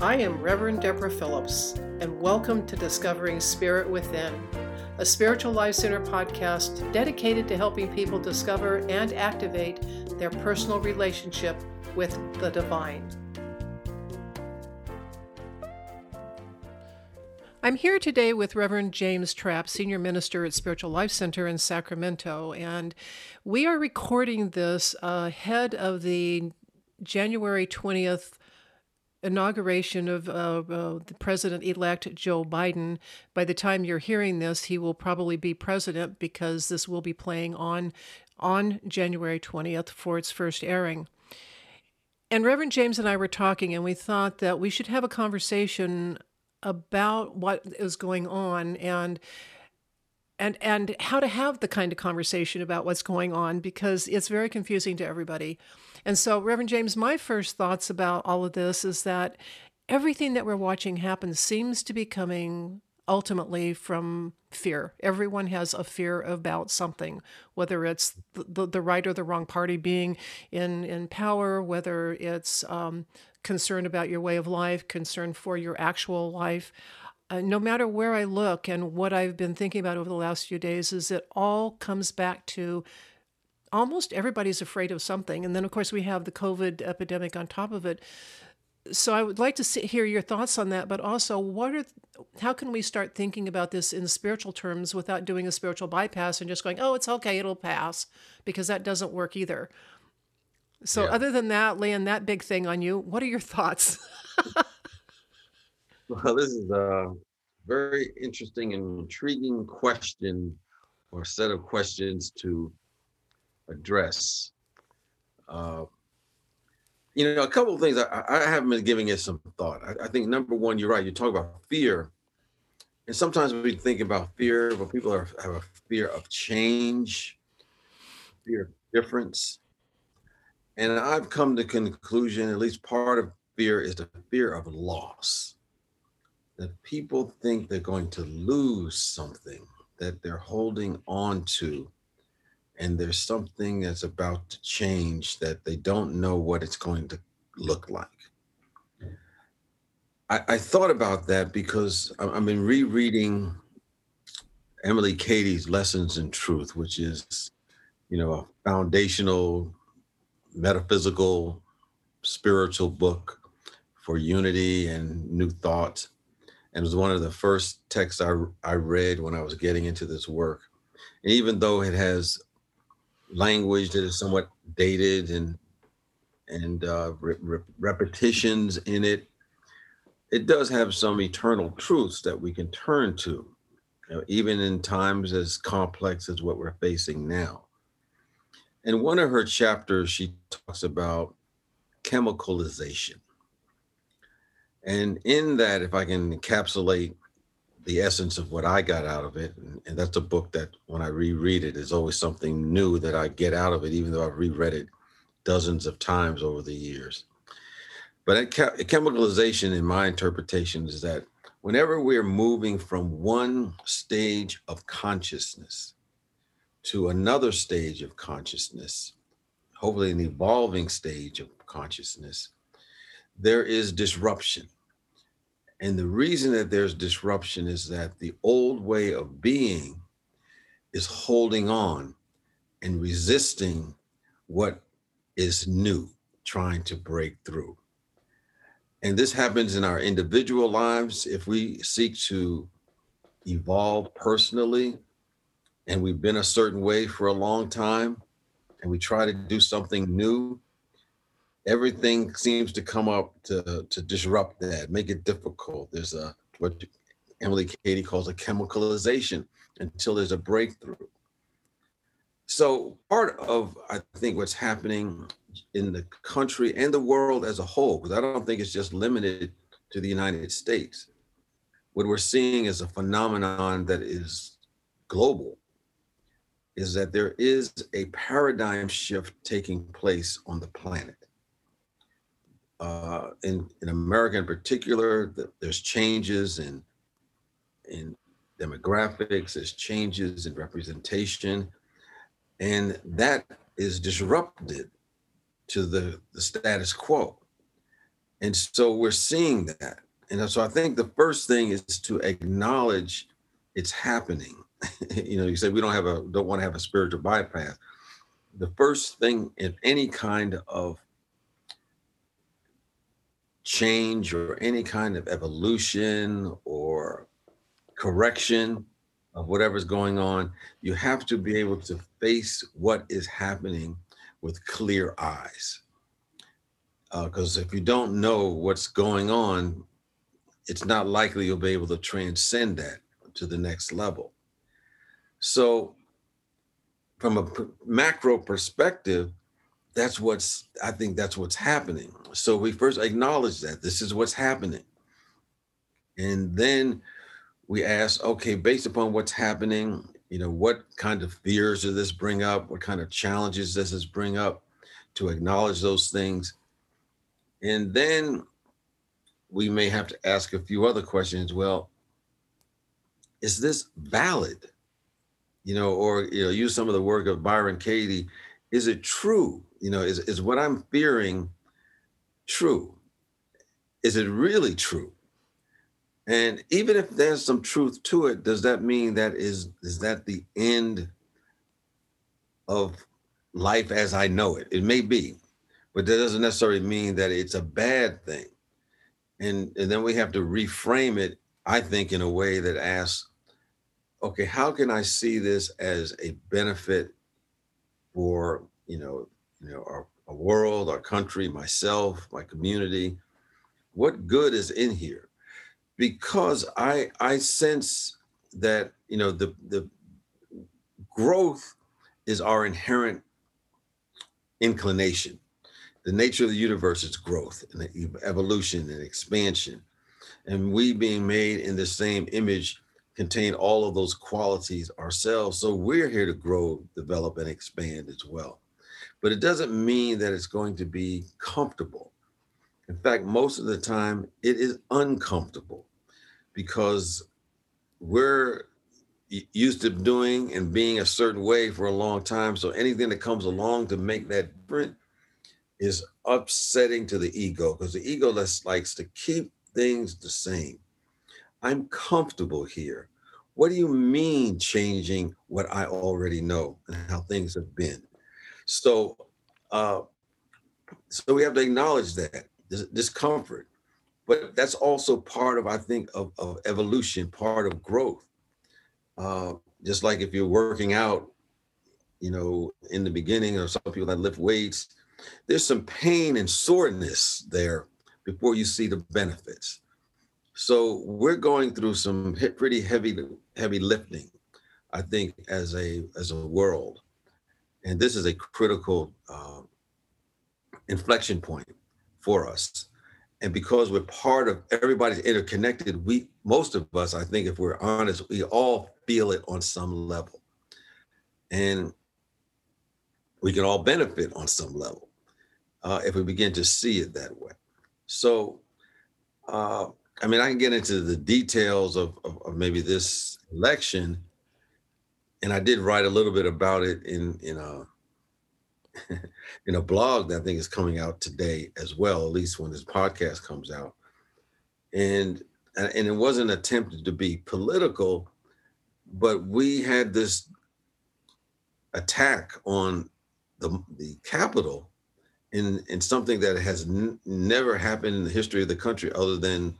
I am Reverend Deborah Phillips, and welcome to Discovering Spirit Within, a spiritual life center podcast dedicated to helping people discover and activate their personal relationship with the divine. I'm here today with Reverend James Trapp, Senior Minister at Spiritual Life Center in Sacramento, and we are recording this ahead of the January 20th inauguration of uh, uh, the president elect Joe Biden. By the time you're hearing this, he will probably be president because this will be playing on on January 20th for its first airing. And Reverend James and I were talking, and we thought that we should have a conversation about what is going on and and and how to have the kind of conversation about what's going on because it's very confusing to everybody. And so, Reverend James, my first thoughts about all of this is that everything that we're watching happen seems to be coming ultimately from fear. Everyone has a fear about something, whether it's the, the, the right or the wrong party being in, in power, whether it's um, concern about your way of life, concern for your actual life. Uh, no matter where I look and what I've been thinking about over the last few days, is it all comes back to almost everybody's afraid of something. And then, of course, we have the COVID epidemic on top of it. So I would like to see, hear your thoughts on that, but also what are how can we start thinking about this in spiritual terms without doing a spiritual bypass and just going, oh, it's okay, it'll pass, because that doesn't work either. So yeah. other than that, laying that big thing on you, what are your thoughts? Well, this is a very interesting and intriguing question or set of questions to address. Uh, you know, a couple of things I, I, haven't been giving it some thought. I, I, think number one, you're right. You talk about fear, and sometimes we think about fear, but people are, have a fear of change, fear of difference, and I've come to the conclusion. At least part of fear is the fear of loss. That people think they're going to lose something that they're holding on to and there's something that's about to change that they don't know what it's going to look like. I, I thought about that because I've been rereading Emilie Cady's Lessons in Truth, which is, you know, a foundational metaphysical spiritual book for unity and new thought. And it was one of the first texts I, I read when I was getting into this work. And even though it has language that is somewhat dated and and uh, re- repetitions in it, it does have some eternal truths that we can turn to, you know, even in times as complex as what we're facing now. In one of her chapters, she talks about chemicalization. And in that, if I can encapsulate the essence of what I got out of it. And, and, that's a book that when I reread it, is always something new that I get out of it, even though I've reread it dozens of times over the years. But chemicalization, in my interpretation, is that whenever we're moving from one stage of consciousness to another stage of consciousness, hopefully an evolving stage of consciousness, there is disruption and the reason that there's disruption is that the old way of being is holding on and resisting what is new, trying to break through. And this happens in our individual lives. If we seek to evolve personally and we've been a certain way for a long time and we try to do something new, everything seems to come up to to disrupt that, make it difficult. There's a what Emilie Cady calls a chemicalization until there's a breakthrough. So part of I think what's happening in the country and the world as a whole, because I don't think it's just limited to the United States. What we're seeing is a phenomenon that is global, is that there is a paradigm shift taking place on the planet uh, in in America in particular, the, there's changes in in demographics, there's changes in representation, and that is disrupted to the, the status quo. And so we're seeing that. And so I think the first thing is to acknowledge it's happening. you know, you say we don't have a don't want to have a spiritual bypass. The first thing in any kind of change or any kind of evolution or correction of whatever's going on, you have to be able to face what is happening with clear eyes. Because uh, if you don't know what's going on, it's not likely you'll be able to transcend that to the next level. So, from a macro perspective, that's what's, I think that's what's happening. So, we first acknowledge that this is what's happening. And then we ask, okay, based upon what's happening, you know, what kind of fears does this bring up? What kind of challenges does this bring up? To acknowledge those things. And then we may have to ask a few other questions. Well, is this valid? You know, or you know, use some of the work of Byron Katie. Is it true? You know, is, is what I'm fearing true? Is it really true? And even if there's some truth to it, does that mean that is is that the end of life as I know it? It may be, but that doesn't necessarily mean that it's a bad thing. And and then we have to reframe it, I think, in a way that asks, okay, how can I see this as a benefit for you know, you know, our, our world, our country, myself, my community? What good is in here? because I I sense that you know the the growth is our inherent inclination. The nature of the universe is growth and evolution and expansion. And we being made in the same image contain all of those qualities ourselves. So we're here to grow, develop, and expand as well. But it doesn't mean that it's going to be comfortable. In fact, most of the time, it is uncomfortable because we're used to doing and being a certain way for a long time. So anything that comes along to make that different is upsetting to the ego because the ego likes to keep things the same. I'm comfortable here. What do you mean changing what I already know and how things have been? So, uh, so we have to acknowledge that this discomfort but that's also part of i think of, of evolution part of growth. Uh, just like if you're working out you know in the beginning or some people that lift weights there's some pain and soreness there before you see the benefits. So we're going through some pretty heavy heavy lifting i think as a as a world and this is a critical uh, inflection point for us. And because we're part of everybody's interconnected we most of us i think if we're honest we all feel it on some level. And we can all benefit on some level uh, if we begin to see it that way. So uh, i mean i can get into the details of, of, of maybe this election and i did write a little bit about it in in a in a blog that I think is coming out today as well, at least when this podcast comes out. And and it wasn't attempted to be political, but we had this attack on the the Capitol in in something that has n- never happened in the history of the country other than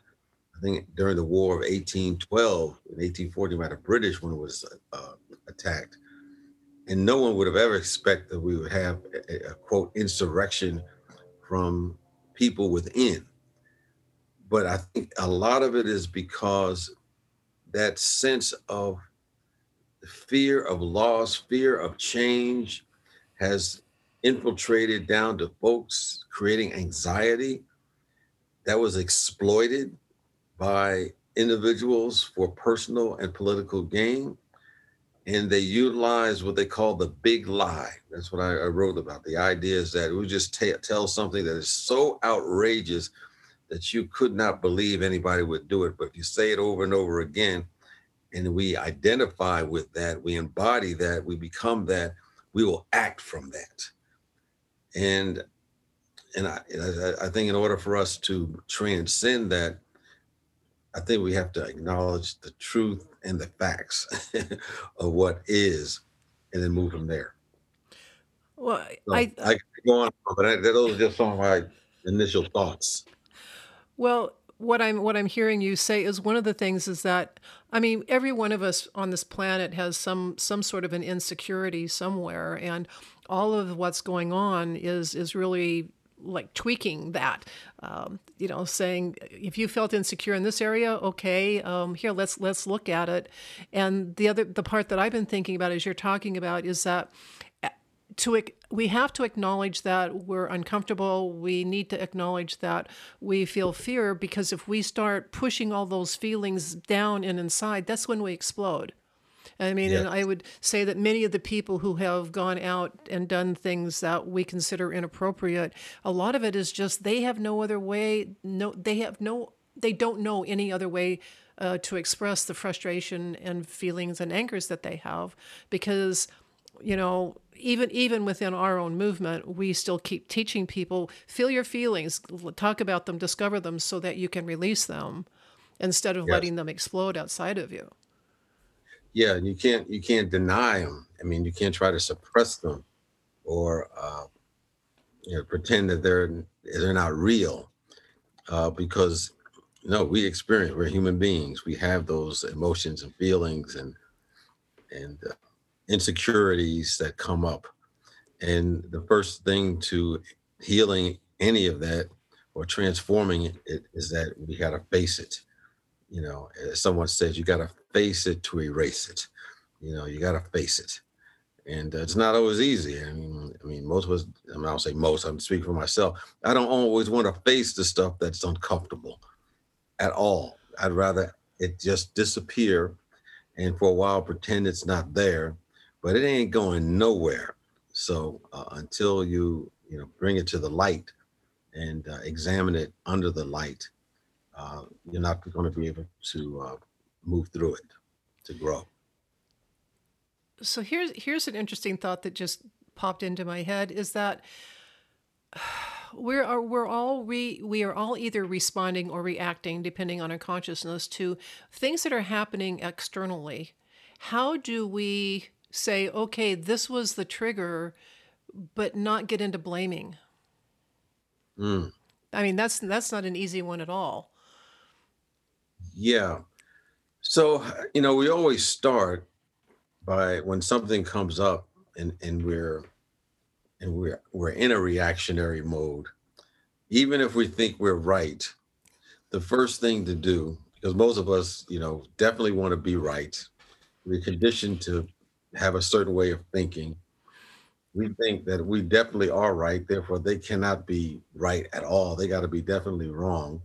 I think during the War of 1812 in 1840 by the British when it was uh, attacked and no one would have ever expected that we would have a, a, quote insurrection from people within. But I think a lot of it is because that sense of fear of loss, fear of change has infiltrated down to folks, creating anxiety that was exploited by individuals for personal and political gain and they utilize what they call the big lie. That's what I, I wrote about. The idea is that we just t- tell something that is so outrageous that you could not believe anybody would do it. But if you say it over and over again, and we identify with that, we embody that, we become that, we will act from that. And and I, I I think in order for us to transcend that, I think we have to acknowledge the truth and the facts of what is, and then move from there. Well, So I I could go on, but I, those are just some of my initial thoughts. Well, what I'm what I'm hearing you say is one of the things is that I mean every one of us on this planet has some some sort of an insecurity somewhere and all of what's going on is is really like tweaking that um, you know saying if you felt insecure in this area okay um, here let's let's look at it and the other the part that i've been thinking about as you're talking about is that to we have to acknowledge that we're uncomfortable. We need to acknowledge that we feel fear because if we start pushing all those feelings down and inside, that's when we explode. I mean, and I would say that many of the people who have gone out and done things that we consider inappropriate, a lot of it is just they have no other way. No, they have no, they don't know any other way uh, to express the frustration and feelings and angers that they have because you know even even within our own movement we still keep teaching people feel your feelings talk about them discover them so that you can release them instead of Yes. letting them explode outside of you Yeah, you can't you can't deny them. I mean, you can't try to suppress them or uh, you know pretend that they're they're not real uh, because no, we experience. We're human beings. We have those emotions and feelings and and uh, insecurities that come up. And the first thing to healing any of that or transforming it is that we got to face it you know as someone says you got to face it to erase it you know you got to face it and uh, it's not always easy i mean i mean most of us i mean, i don't say most i'm speaking for myself i don't always want to face the stuff that's uncomfortable at all i'd rather it just disappear and for a while pretend it's not there but it ain't going nowhere so uh, until you you know bring it to the light and uh, examine it under the light uh, you're not going to be able to uh, move through it to grow. so here's here's an interesting thought that just popped into my head is that we're we're all re, we are all either responding or reacting depending on our consciousness to things that are happening externally. How do we say okay this was the trigger but not get into blaming? Mm, i mean that's that's not an easy one at all yeah. So, you know, we always start by when something comes up and, and we're and we're we're in a reactionary mode, even if we think we're right, the first thing to do, because most of us, you know, definitely want to be right. We're conditioned to have a certain way of thinking. we think that we definitely are right, therefore they cannot be right at all. They got to be definitely wrong.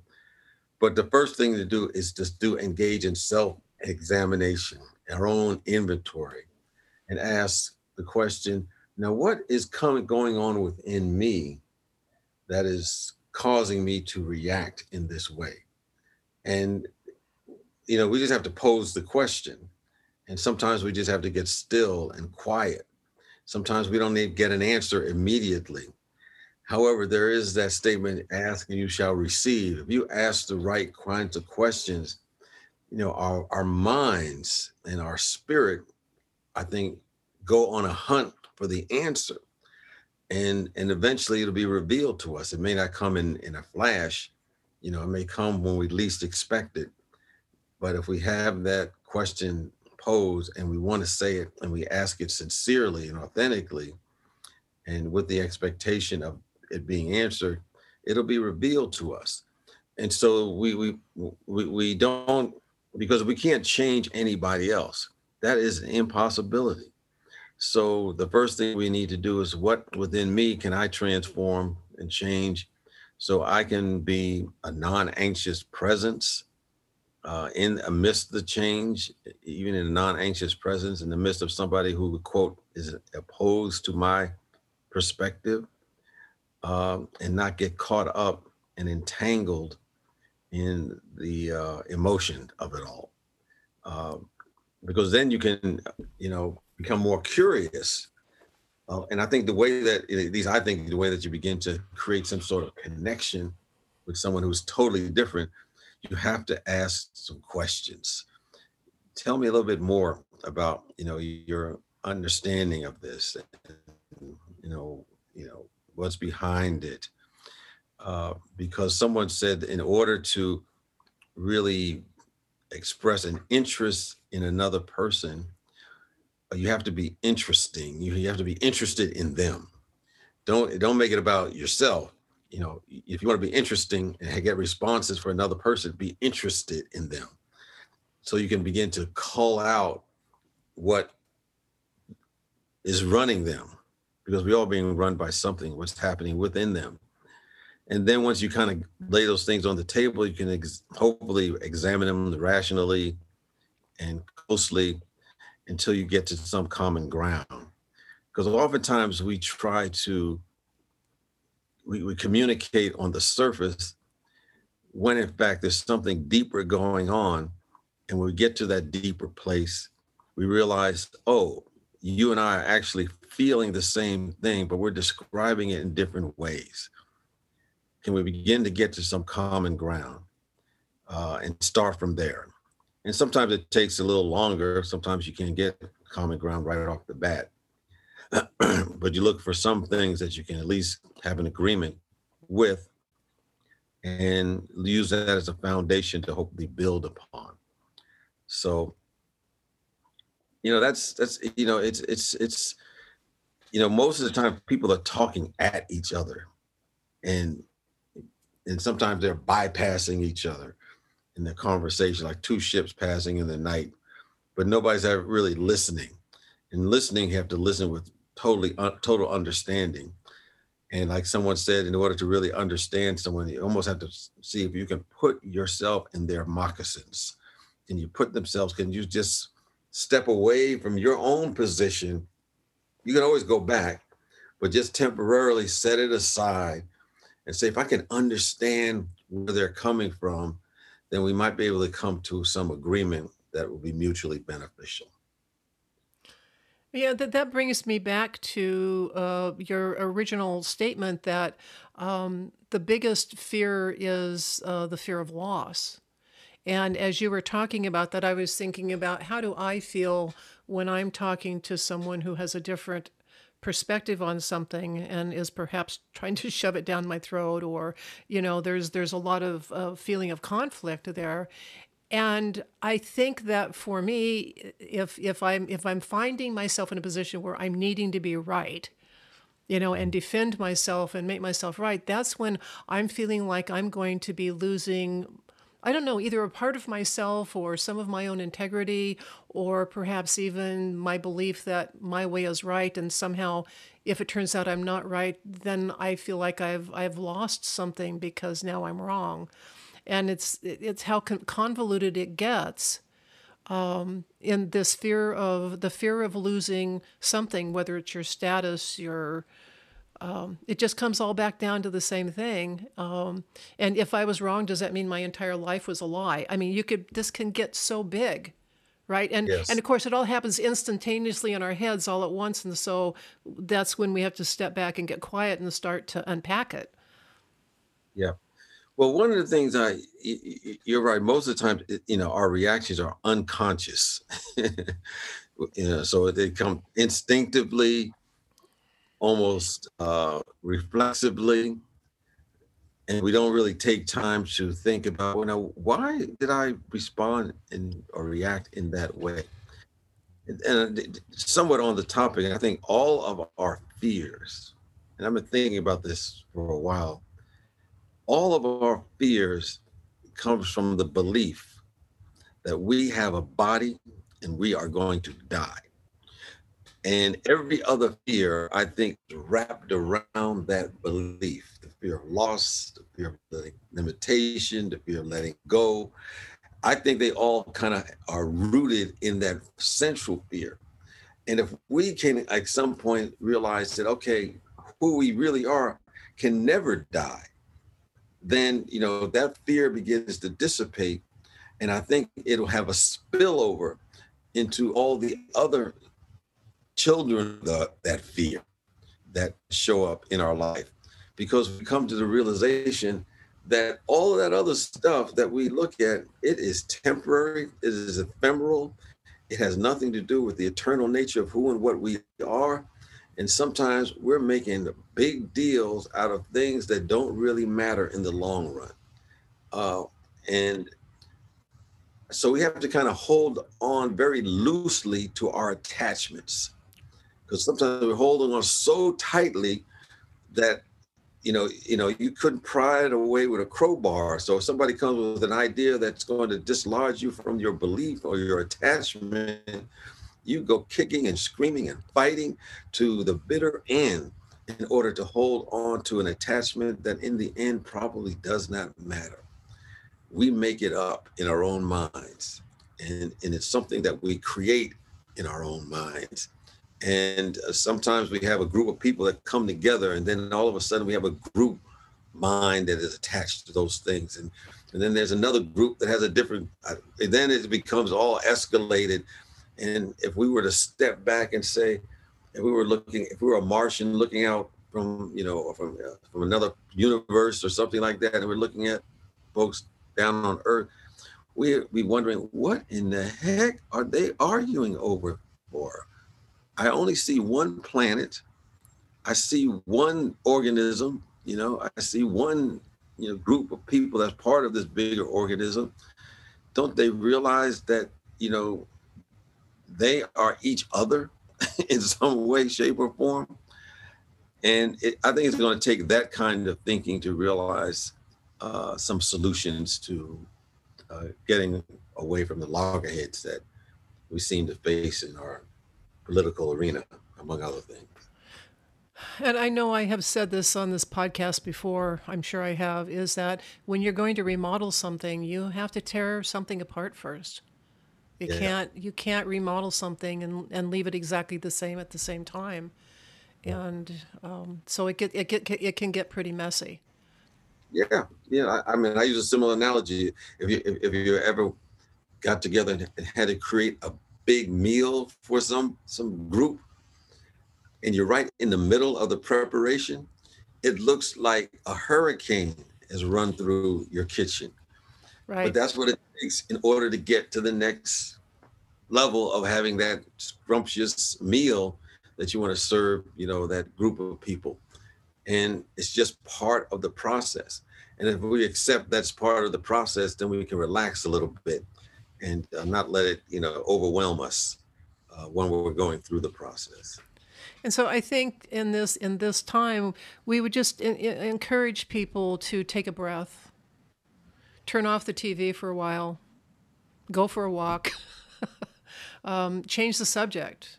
But the first thing to do is just do engage in self-examination, our own inventory, and ask the question, now what is coming going on within me that is causing me to react in this way? And you know, we just have to pose the question. And sometimes we just have to get still and quiet Sometimes we don't need to get an answer immediately. However, there is that statement, ask and you shall receive. If you ask the right kinds of questions, you know, our, our minds and our spirit, I think, go on a hunt for the answer. And and eventually it'll be revealed to us. It may not come in, in a flash, you know, it may come when we least expect it. But if we have that question posed and we want to say it and we ask it sincerely and authentically and with the expectation of it being answered, it'll be revealed to us. And so we we we, we don't because we can't change anybody else. That is an impossibility. So the first thing we need to do is what within me can I transform and change so I can be a non-anxious presence uh, in amidst the change, even in a non-anxious presence, in the midst of somebody who quote is opposed to my perspective, um, and not get caught up and entangled in the uh, emotion of it all, Um, because then you can, you know, become more curious Uh, and I think the way that, at least I think the way that you begin to create some sort of connection with someone who's totally different, you have to ask some questions. Tell me a little bit more about, you know, your understanding of this, you know, you know, what's behind it. Uh, because someone said in order to really express an interest in another person, you have to be interesting. You, have to be interested in them. Don't don't make it about yourself. You know, if you want to be interesting and get responses for another person, be interested in them. So you can begin to call out what is running them because we're all being run by something, what's happening within them. And then once you kind of lay those things on the table, you can ex- hopefully examine them rationally and closely until you get to some common ground. Because oftentimes we try to we, we communicate on the surface when in fact there's something deeper going on. And when we get to that deeper place, we realize, oh, you and I are actually feeling the same thing, but we're describing it in different ways. Can we begin to get to some common ground uh, and start from there? And sometimes it takes a little longer. Sometimes you can't get common ground right off the bat. but you look for some things that you can at least have an agreement with and use that as a foundation to hopefully build upon. So, you know, that's that's you know, it's it's it's you know, most of the time people are talking at each other and and sometimes they're bypassing each other in the conversation, like two ships passing in the night, but nobody's ever really listening. And listening, you have to listen with totally uh, total understanding. And like someone said, in order to really understand someone, you almost have to see if you can put yourself in their moccasins. Can you put themselves? Can you just step away from your own position? You can always go back, but just temporarily set it aside and say, if I can understand where they're coming from, then we might be able to come to some agreement that will be mutually beneficial. Yeah, that, that brings me back to uh, your original statement that um, the biggest fear is uh, the fear of loss. And as you were talking about that, I was thinking about how do I feel when I'm talking to someone who has a different perspective on something and is perhaps trying to shove it down my throat or you know there's there's a lot of uh, feeling of conflict there. And i think that for me if if i'm if i'm finding myself in a position where i'm needing to be right you know and defend myself and make myself right that's when i'm feeling like i'm going to be losing I don't know, either a part of myself or some of my own integrity, or perhaps even my belief that my way is right. And somehow, if it turns out I'm not right, then I feel like I've, I've lost something because now I'm wrong. And it's, it's how convoluted it gets um, in this fear of the fear of losing something, whether it's your status, your um, it just comes all back down to the same thing. Um, and if I was wrong, does that mean my entire life was a lie? I mean, you could. This can get so big, right? And yes. and of course, it all happens instantaneously in our heads all at once, and so that's when we have to step back and get quiet and start to unpack it. Yeah. Well, one of the things I, you're right. Most of the time, you know, our reactions are unconscious. you know, so they come instinctively almost uh, reflexively, and we don't really take time to think about, well, now, why did I respond in, or react in that way? And, and somewhat on the topic, I think all of our fears, and I've been thinking about this for a while, all of our fears comes from the belief that we have a body and we are going to die. And every other fear, I think, is wrapped around that belief the fear of loss, the fear of limitation, the fear of letting go. I think they all kind of are rooted in that central fear. And if we can at some point realize that, okay, who we really are can never die, then, you know, that fear begins to dissipate. And I think it'll have a spillover into all the other children the, that fear. that show up in our life. Because we come to the realization that all of that other stuff that we look at it is temporary it is ephemeral it has nothing to do with the eternal nature of who and what we are. And sometimes we're making big deals out of things that don't really matter in the long run. Uh, and so we have to kind of hold on very loosely to our attachments because sometimes we're holding on so tightly that you know, you know, you couldn't pry it away with a crowbar. So if somebody comes with an idea that's going to dislodge you from your belief or your attachment, you go kicking and screaming and fighting to the bitter end in order to hold on to an attachment that in the end probably does not matter. We make it up in our own minds. And, and it's something that we create in our own minds. And uh, sometimes we have a group of people that come together, and then all of a sudden we have a group mind that is attached to those things. And, and then there's another group that has a different, uh, and then it becomes all escalated. And if we were to step back and say, if we were looking, if we were a Martian looking out from, you know, from, uh, from another universe or something like that, and we're looking at folks down on Earth, we we wondering what in the heck are they arguing over for? I only see one planet. I see one organism, you know, I see one, you know, group of people that's part of this bigger organism. Don't they realize that, you know, they are each other in some way, shape, or form? And it, I think it's going to take that kind of thinking to realize uh, some solutions to uh, getting away from the loggerheads that we seem to face in our political arena, among other things. And I know I have said this on this podcast before, I'm sure I have, is that when you're going to remodel something, you have to tear something apart first. You yeah. can't you can't remodel something and, and leave it exactly the same at the same time. And um, so it get, it get it can get pretty messy. Yeah, yeah. I, I mean, I use a similar analogy. If you if, if you ever got together and had to create a big meal for some some group and you're right in the middle of the preparation it looks like a hurricane has run through your kitchen. Right. but that's what it takes in order to get to the next level of having that scrumptious meal that you want to serve you know that group of people. And it's just part of the process. And if we accept that's part of the process then we can relax a little bit and uh, not let it, you know, overwhelm us uh, when we're going through the process. And so I think in this in this time, we would just in, in, encourage people to take a breath, turn off the TV for a while, go for a walk, um, change the subject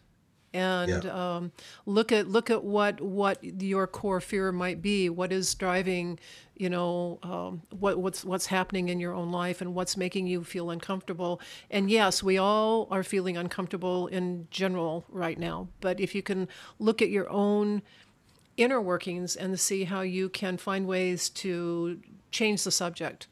and yeah. um, look at look at what what your core fear might be. What is driving, you know, um, what what's what's happening in your own life and what's making you feel uncomfortable. And yes, we all are feeling uncomfortable in general right now. But if you can look at your own inner workings and see how you can find ways to change the subject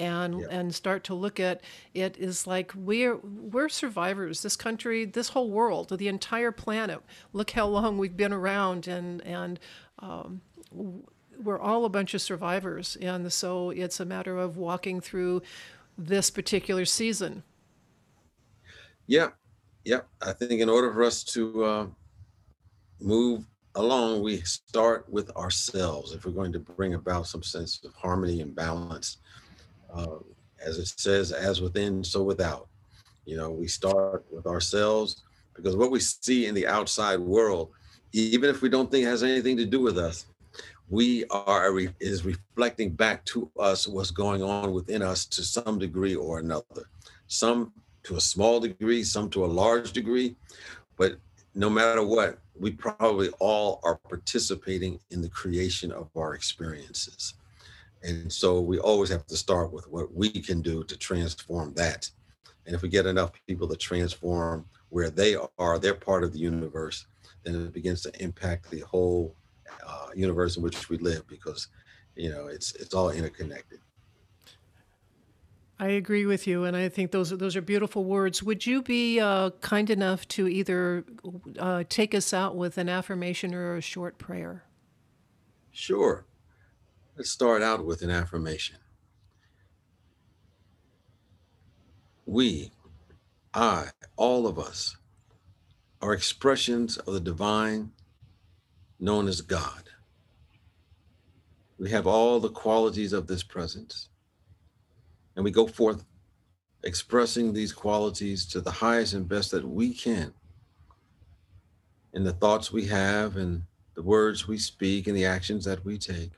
and and start to look at it is like we're we're survivors. This country this whole world the entire planet look how long we've been around and and um, we're all a bunch of survivors. And so it's a matter of walking through this particular season. Yeah. Yeah. I think in order for us to uh, move along we start with ourselves. If we're going to bring about some sense of harmony and balance uh, as it says, as within, so without. You know, we start with ourselves because what we see in the outside world, even if we don't think it has anything to do with us, we are is reflecting back to us what's going on within us to some degree or another. Some to a small degree, some to a large degree, but no matter what, we probably all are participating in the creation of our experiences. And so we always have to start with what we can do to transform that. And if we get enough people to transform where they are, they're part of the universe, then it begins to impact the whole uh, universe in which we live because, you know, it's it's all interconnected. I agree with you, and I think those are, those are beautiful words. Would you be uh, kind enough to either uh, take us out with an affirmation or a short prayer? Sure. Let's start out with an affirmation. We, I, all of us, are expressions of the divine known as God. We have all the qualities of this presence and we go forth expressing these qualities to the highest and best that we can in the thoughts we have and the words we speak and the actions that we take.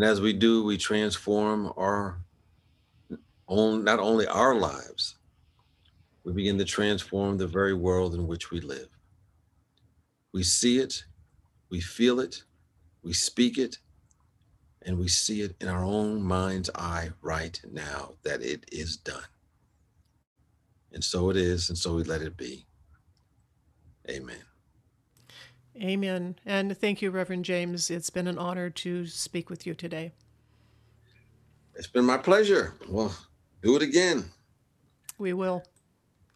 And as we do, we transform our own, not only our lives, we begin to transform the very world in which we live. We see it, we feel it, we speak it, and we see it in our own mind's eye right now that it is done. And so it is, and so we let it be. Amen. Amen. And thank you, Reverend James. It's been an honor to speak with you today. It's been my pleasure. Well, do it again. We will.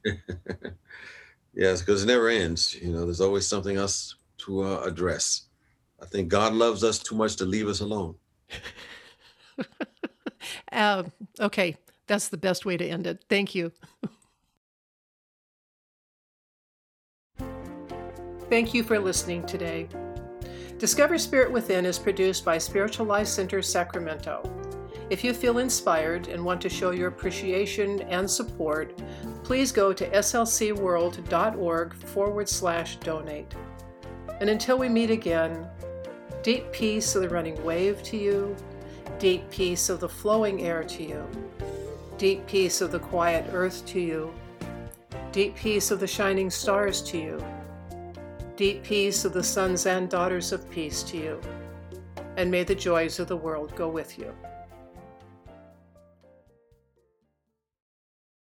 yes, because it never ends. You know, there's always something else to uh, address. I think God loves us too much to leave us alone. uh, okay, that's the best way to end it. Thank you. Thank you for listening today. Discover Spirit Within is produced by Spiritual Life Center Sacramento. If you feel inspired and want to show your appreciation and support, please go to slcworld.org forward slash donate. And until we meet again, Deep peace of the running wave to you, deep peace of the flowing air to you, deep peace of the quiet earth to you, deep peace of the shining stars to you, deep peace of the sons and daughters of peace to you, and may the joys of the world go with you.